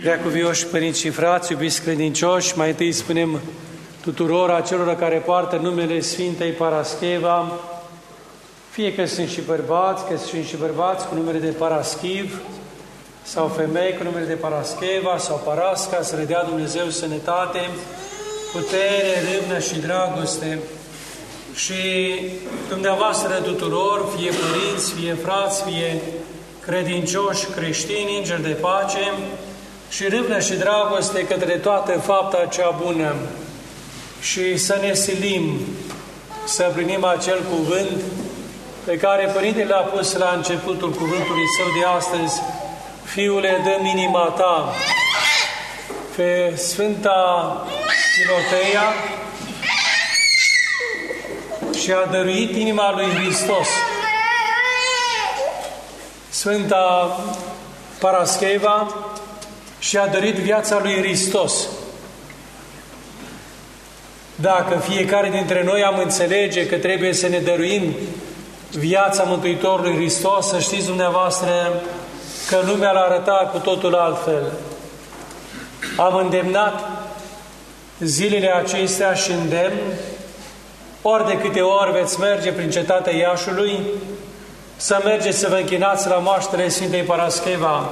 Preacuvioși părinți și frați, iubiți credincioși, mai întâi spunem tuturor acelor care poartă numele Sfintei Parascheva, fie că sunt și bărbați, că sunt și bărbați cu numele de Paraschiv, sau femei cu numele de Parascheva sau Parasca, să le dea Dumnezeu sănătate, putere, râvnă și dragoste. Și dumneavoastră tuturor, fie părinți, fie frați, fie credincioși, creștini, îngeri de pace, și râvnă și dragoste către toată fapta cea bună și să ne silim să plinim acel cuvânt pe care Părintele l-a pus la începutul cuvântului său de astăzi, Fiule, dă inima ta pe Sfânta Timoteia și a dăruit inima lui Hristos. Sfânta Parascheva și a dăruit viața lui Hristos. Dacă fiecare dintre noi am înțelege că trebuie să ne dăruim viața Mântuitorului Hristos, să știți dumneavoastră că lumea l-a arătat cu totul altfel. Am îndemnat zilele acestea și îndemn, ori de câte ori veți merge prin cetatea Iașului, să mergeți să vă închinați la moaștele Sfintei Parascheva.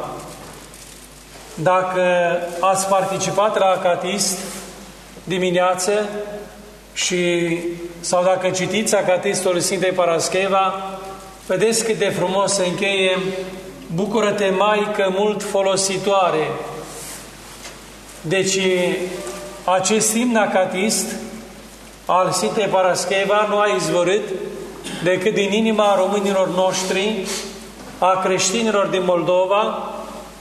Dacă ați participat la Acatist dimineață și, sau dacă citiți Acatistul Sfintei Parascheva, vedeți cât de frumos se încheie Bucură-te, Maică, mult folositoare. Deci, acest imn acatist al Sfintei Parascheva nu a izvorât decât din inima românilor noștri, a creștinilor din Moldova,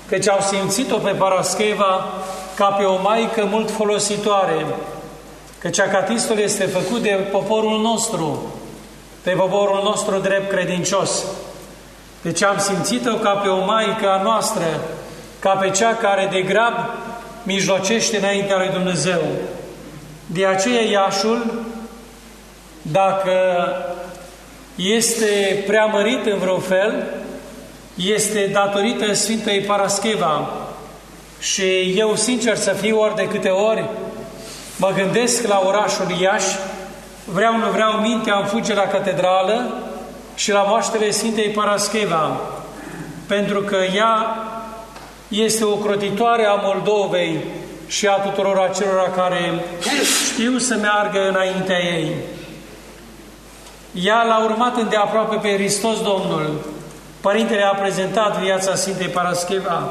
căci au simțit-o pe Parascheva ca pe o maică mult folositoare, căci acatistul este făcut de poporul nostru, de poporul nostru drept credincios. Deci am simțit-o ca pe o maică a noastră, ca pe cea care de grab mijlocește înaintea lui Dumnezeu. De aceea Iașul, dacă este preamărit în vreun fel, este datorită Sfintei Parascheva. Și eu, sincer să fiu, ori de câte ori mă gândesc la orașul Iași, vreau, nu vreau, mintea îmi fuge la catedrală și la moaștele Sfintei Parascheva, pentru că ea este o crotitoare a Moldovei și a tuturor acelora care știu să meargă înaintea ei. Ea l-a urmat îndeaproape pe Hristos Domnul. Părintele a prezentat viața Sfintei Parascheva.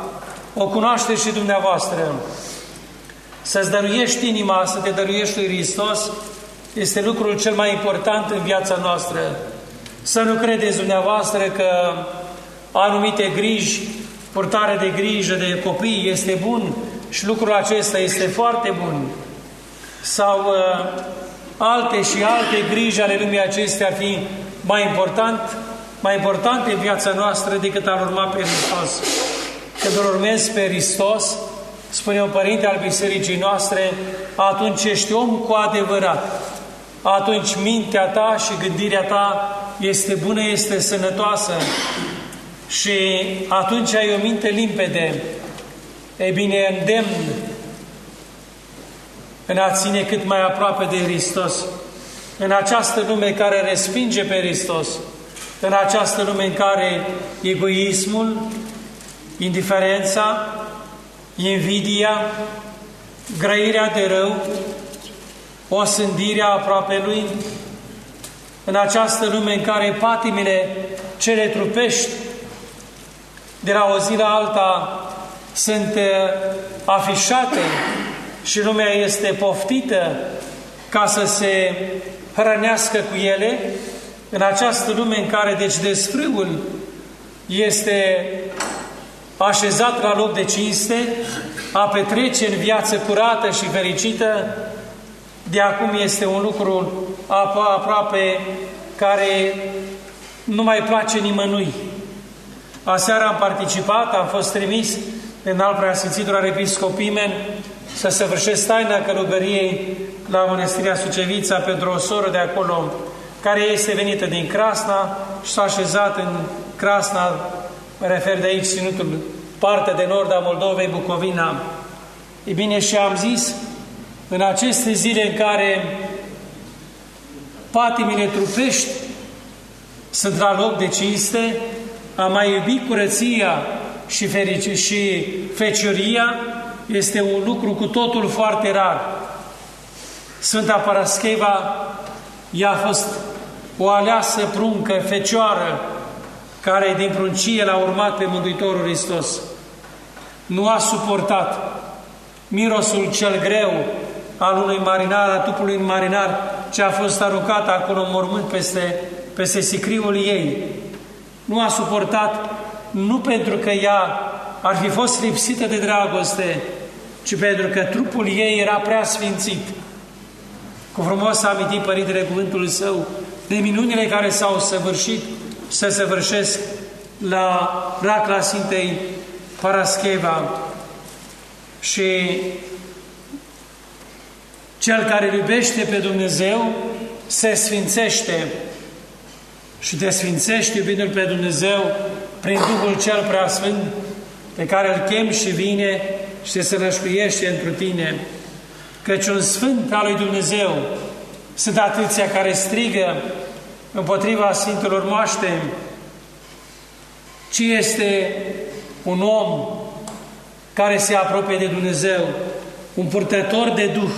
O cunoaște și dumneavoastră. Să-ți dăruiești inima, să te dăruiești lui Hristos, este lucrul cel mai important în viața noastră. Să nu credeți dumneavoastră că anumite griji, purtare de grijă de copii este bun și lucrul acesta este foarte bun. Sau uh, alte și alte griji ale lumii acestea ar fi mai important, mai importante în viața noastră decât a urma pe Hristos. Când îl urmezi pe Hristos, spune un părinte al bisericii noastre, atunci ești om cu adevărat. Atunci mintea ta și gândirea ta este bună, este sănătoasă și atunci ai o minte limpede. E bine, îndemn în a ține cât mai aproape de Hristos, în această lume care respinge pe Hristos, în această lume în care egoismul, indiferența, invidia, grăirea de rău, osândirea aproape lui, în această lume în care patimile cele trupești de la o zi la alta sunt uh, afișate și lumea este poftită ca să se hrănească cu ele, în această lume în care, deci, desfrâul este așezat la loc de cinste, a petrece în viață curată și fericită, de acum este un lucru aproape care nu mai place nimănui. Aseară am participat, am fost trimis în alt preasfințitul episcopimen să săvârșesc taina călugăriei la Mănăstirea Sucevița pentru o soră de acolo care este venită din Crasna și s-a așezat în Crasna, mă refer de aici, ținutul partea de nord a Moldovei, Bucovina. E bine, și am zis, în aceste zile în care patimile trupești sunt la loc de cinste, a mai iubi curăția și, ferici, și fecioria este un lucru cu totul foarte rar. Sfânta Parascheva, ea a fost o aleasă pruncă, fecioară, care din pruncie l-a urmat pe Mântuitorul Hristos. Nu a suportat mirosul cel greu al unui marinar, a tupului marinar, ce a fost aruncat acolo în mormânt peste, peste sicriul ei. Nu a suportat nu pentru că ea ar fi fost lipsită de dragoste, ci pentru că trupul ei era prea sfințit. Cu frumos a amintit Părintele Cuvântul Său de minunile care s-au săvârșit să săvârșesc la racla Sfintei Parascheva și cel care iubește pe Dumnezeu se sfințește și te sfințești iubindu-L pe Dumnezeu prin Duhul cel Preasfânt pe care îl chem și vine și se sălășcuiește întru tine. Căci un Sfânt al lui Dumnezeu sunt atâția care strigă împotriva Sfintelor Moaște, ci este un om care se apropie de Dumnezeu, un purtător de Duh.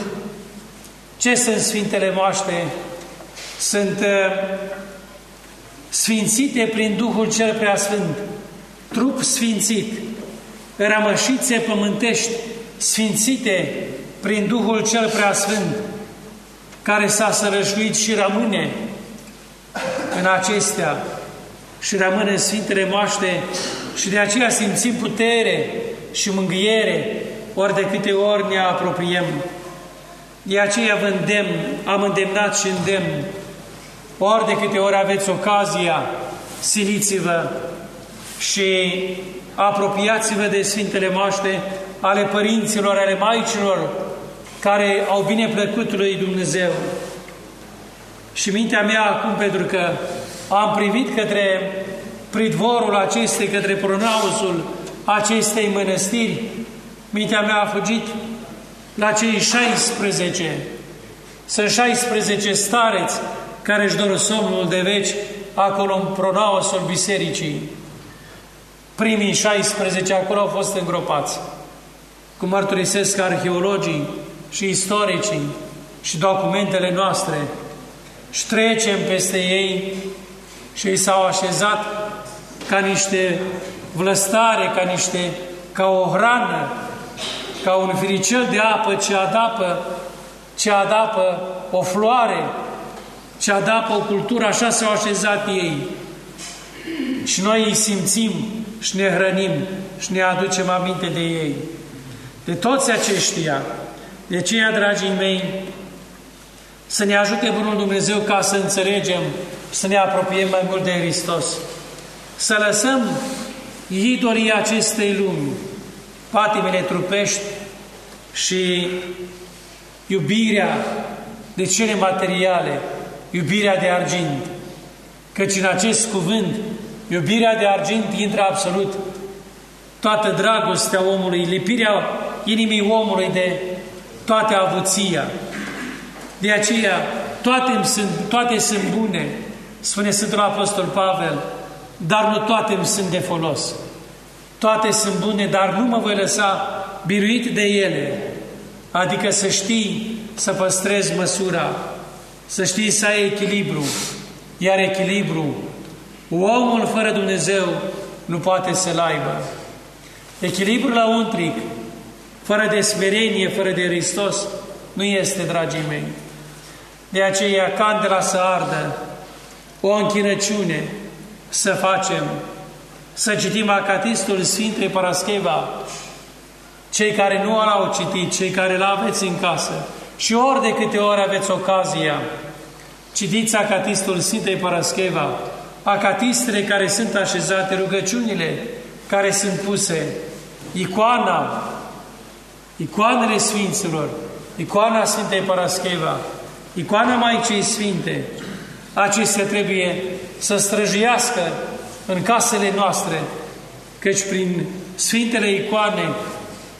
Ce sunt Sfintele Moaște? Sunt uh, sfințite prin Duhul cel Preasfânt, trup sfințit, rămășițe pământești sfințite prin Duhul cel Preasfânt, care s-a sărășuit și rămâne în acestea și rămâne în Sfintele Moaște și de aceea simțim putere și mângâiere ori de câte ori ne apropiem. De aceea vă îndemn, am îndemnat și îndemn, ori de câte ori aveți ocazia, siliți-vă și apropiați-vă de Sfintele Moaște ale părinților, ale maicilor, care au bine plăcut lui Dumnezeu. Și mintea mea acum, pentru că am privit către pridvorul acestei, către pronausul acestei mănăstiri, mintea mea a fugit la cei 16. Sunt 16 stareți care își dor somnul de veci acolo în pronausul bisericii. Primii 16 acolo au fost îngropați, cum mărturisesc arheologii și istoricii și documentele noastre. Și trecem peste ei și ei s-au așezat ca niște vlăstare, ca niște, ca o hrană, ca un firicel de apă ce adapă, ce adapă o floare, ce adapă o cultură, așa s-au așezat ei. Și noi îi simțim și ne hrănim și ne aducem aminte de ei. De toți aceștia, de aceea, dragii mei, să ne ajute Bunul Dumnezeu ca să înțelegem, să ne apropiem mai mult de Hristos. Să lăsăm idolii acestei lumi, patimele trupești și iubirea de cele materiale, iubirea de argint. Căci în acest cuvânt, iubirea de argint intră absolut toată dragostea omului, lipirea inimii omului de toată avuția. De aceea, toate sunt, toate sunt bune, spune Sfântul Apostol Pavel, dar nu toate îmi sunt de folos. Toate sunt bune, dar nu mă voi lăsa biruit de ele. Adică să știi să păstrezi măsura, să știi să ai echilibru. Iar echilibru, omul fără Dumnezeu nu poate să-l aibă. Echilibrul la untric, fără de smerenie, fără de Hristos, nu este, dragii mei. De aceea, candela să ardă, o închinăciune să facem, să citim Acatistul Sfintei Parascheva, cei care nu l-au citit, cei care l aveți în casă, și ori de câte ori aveți ocazia, citiți Acatistul Sfintei Parascheva, acatistele care sunt așezate, rugăciunile care sunt puse, icoana, icoanele Sfinților, icoana Sfintei Parascheva, icoana Maicii Sfinte, acestea trebuie să străjuiască în casele noastre, căci prin Sfintele icoane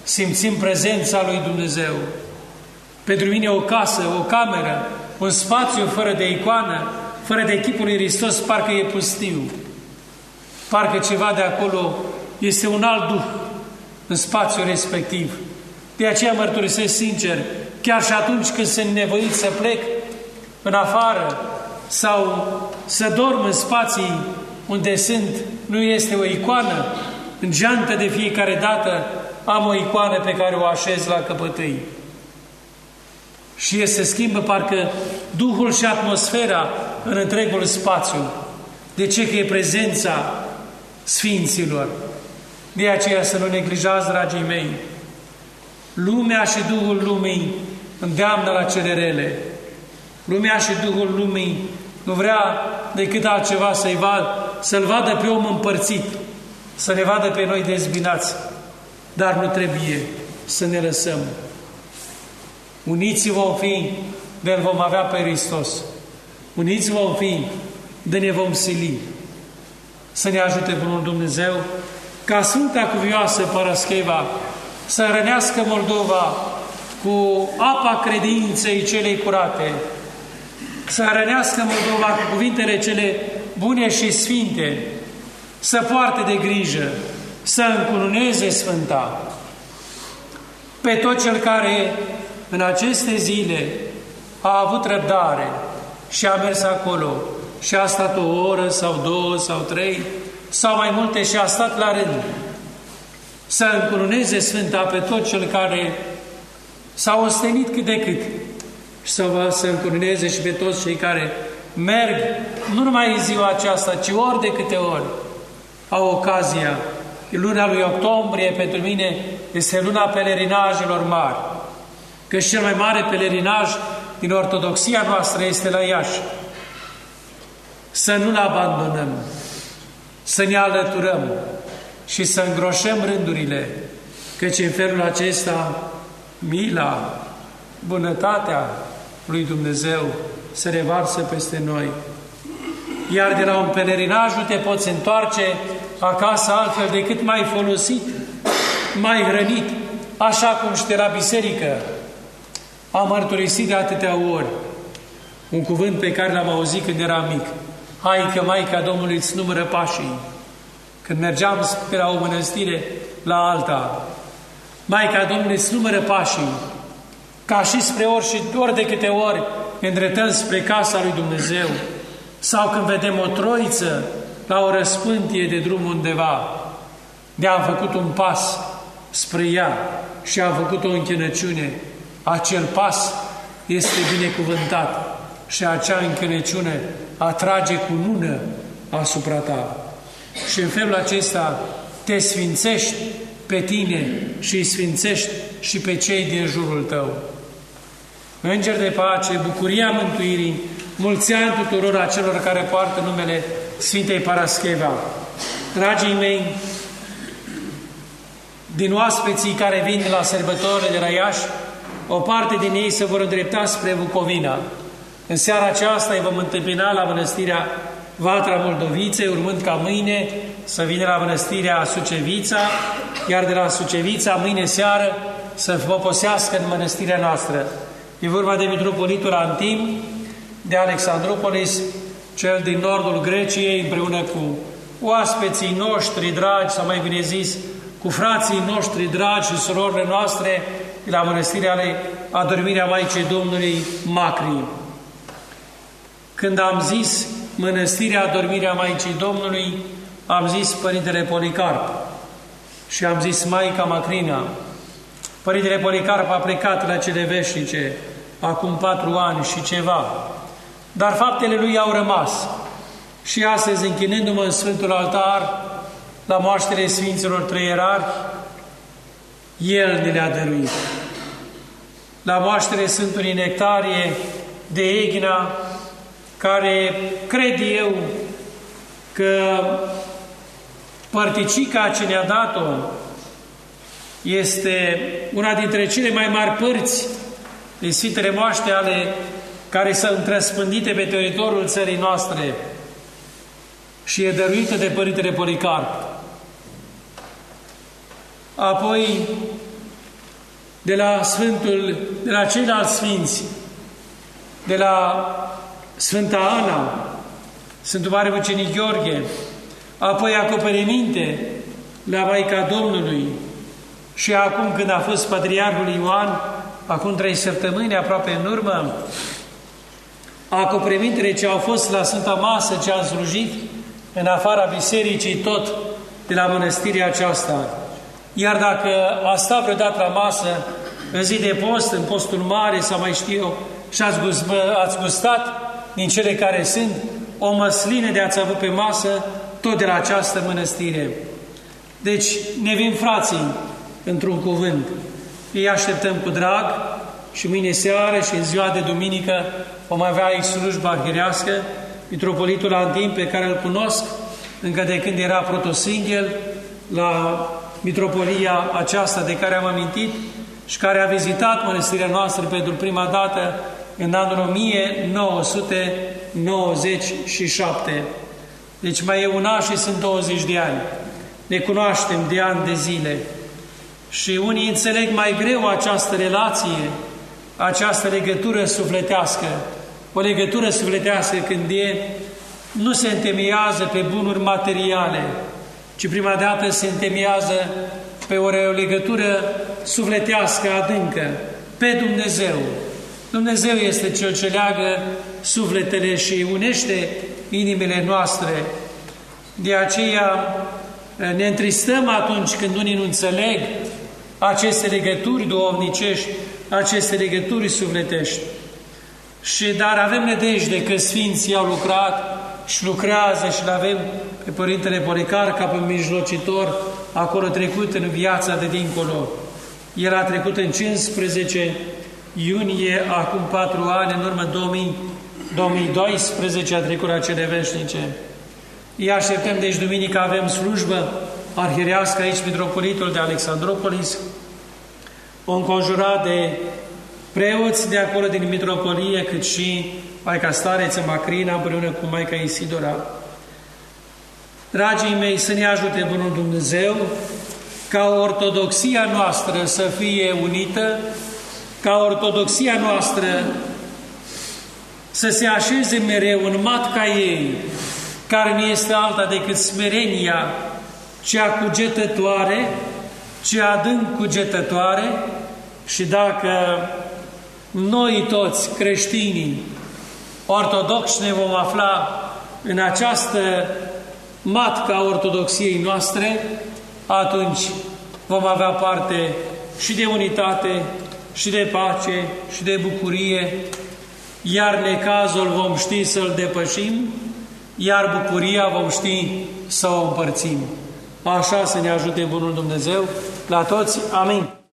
simțim prezența lui Dumnezeu. Pentru mine o casă, o cameră, un spațiu fără de icoană, fără de chipul lui Hristos, parcă e pustiu. Parcă ceva de acolo este un alt duh în spațiul respectiv. De aceea mărturisesc sincer, chiar și atunci când sunt nevoit să plec în afară sau să dorm în spații unde sunt, nu este o icoană, în geantă de fiecare dată am o icoană pe care o așez la căpătâi. Și se schimbă parcă Duhul și atmosfera în întregul spațiu. De ce? Că e prezența Sfinților. De aceea să nu neglijați, dragii mei, lumea și Duhul lumii îndeamnă la cele rele. Lumea și Duhul lumii nu vrea decât altceva să-i vad, să-l vadă pe om împărțit, să ne vadă pe noi dezbinați. Dar nu trebuie să ne lăsăm. Uniți vom fi, de vom avea pe Hristos. Uniți vom fi, de ne vom sili. Să ne ajute Bunul Dumnezeu ca Sfânta Cuvioasă Parascheva să rănească Moldova cu apa credinței celei curate, să rănească Moldova cu cuvintele cele bune și sfinte, să poarte de grijă, să încununeze Sfânta. Pe tot cel care în aceste zile a avut răbdare și a mers acolo și a stat o oră sau două sau trei sau mai multe și a stat la rând, să încununeze Sfânta pe tot cel care s-a ostenit cât de cât și să vă să încununeze și pe toți cei care merg, nu numai în ziua aceasta, ci ori de câte ori au ocazia. Luna lui octombrie pentru mine este luna pelerinajelor mari, că cel mai mare pelerinaj din ortodoxia noastră este la Iași. Să nu-l abandonăm, să ne alăturăm și să îngroșăm rândurile, căci în felul acesta mila, bunătatea lui Dumnezeu se revarsă peste noi. Iar de la un pelerinaj nu te poți întoarce acasă altfel decât mai folosit, mai hrănit, așa cum și de la biserică. Am mărturisit de atâtea ori un cuvânt pe care l-am auzit când eram mic. Hai că Maica Domnului îți numără pașii. Când mergeam spre la o mănăstire la alta, Maica Domnului îți numără pașii, ca și spre ori și ori de câte ori ne îndreptăm spre casa lui Dumnezeu, sau când vedem o troiță la o răspântie de drum undeva, de am făcut un pas spre ea și am făcut o închinăciune, acel pas este binecuvântat și acea închinăciune atrage cu lună asupra ta. Și în felul acesta te sfințești pe tine și îi sfințești și pe cei din jurul tău. Înger de pace, bucuria mântuirii, mulți ani tuturor acelor care poartă numele Sfintei Parascheva. Dragii mei, din oaspeții care vin de la sărbătorile de la Iași, o parte din ei se vor îndrepta spre Bucovina. În seara aceasta îi vom întâmpina la mănăstirea Vatra Moldoviței, urmând ca mâine să vină la mănăstirea Sucevița, iar de la Sucevița mâine seară să poposească în mănăstirea noastră. E vorba de Mitropolitul Antim, de Alexandropolis, cel din nordul Greciei, împreună cu oaspeții noștri dragi, sau mai bine zis, cu frații noștri dragi și surorile noastre, la mănăstirea ale adormirea Maicii Domnului Macri. Când am zis mănăstirea adormirea Maicii Domnului, am zis Părintele Policarp și am zis Maica Macrina. Părintele Policarp a plecat la cele veșnice acum patru ani și ceva, dar faptele lui au rămas. Și astăzi, închinându-mă în Sfântul Altar, la moaștele Sfinților Trăierari, El ne le-a dăruit. La moaștele Sfântului Nectarie de Egina, care cred eu că părticica ce ne-a dat-o este una dintre cele mai mari părți din Sfintele Moaște ale care sunt răspândite pe teritoriul țării noastre și e dăruită de Părintele Policarp. apoi de la Sfântul, de la ceilalți Sfinți, de la Sfânta Ana, Sfântul Mare Mucenic Gheorghe, apoi acoperiminte la Maica Domnului și acum când a fost Patriarhul Ioan, acum trei săptămâni, aproape în urmă, acoperimintele ce au fost la Sfânta Masă, ce au slujit în afara bisericii, tot de la mănăstirea aceasta. Iar dacă a stat vreodată la masă, în zi de post, în postul mare, sau mai știu eu, și ați, gust, ați gustat din cele care sunt, o măsline de ați avut pe masă, tot de la această mănăstire. Deci ne vin frații într-un cuvânt. Îi așteptăm cu drag și mâine seară și în ziua de duminică vom avea aici slujba arhirească, Mitropolitul Antim, pe care îl cunosc încă de când era protosinghel, la mitropolia aceasta de care am amintit și care a vizitat mănăstirea noastră pentru prima dată în anul 1997. Deci mai e un an și sunt 20 de ani. Ne cunoaștem de ani de zile. Și unii înțeleg mai greu această relație, această legătură sufletească. O legătură sufletească când e, nu se întemeiază pe bunuri materiale, ci prima dată se întemeiază pe o legătură sufletească adâncă, pe Dumnezeu. Dumnezeu este Cel ce leagă sufletele și unește inimile noastre. De aceea ne întristăm atunci când unii nu înțeleg aceste legături duovnicești, aceste legături sufletești. Și dar avem nedejde că Sfinții au lucrat și lucrează și l avem pe Părintele Policar ca pe mijlocitor acolo trecut în viața de dincolo. El a trecut în 15 iunie, acum patru ani, în urmă 2000, 2012 a trecut la cele veșnice. Îi așteptăm, deci duminică avem slujbă arhirească aici, Mitropolitul de Alexandropolis, o înconjurat de preoți de acolo din Mitropolie, cât și Maica Stareță Macrina împreună cu Maica Isidora. Dragii mei, să ne ajute Bunul Dumnezeu ca ortodoxia noastră să fie unită, ca ortodoxia noastră să se așeze mereu în matca ei, care nu este alta decât smerenia, cea cugetătoare, cea adânc cugetătoare și dacă noi toți creștinii ortodoxi ne vom afla în această matca a ortodoxiei noastre, atunci vom avea parte și de unitate, și de pace, și de bucurie, iar necazul vom ști să-l depășim, iar bucuria vom ști să o împărțim. Așa să ne ajute Bunul Dumnezeu la toți. Amin.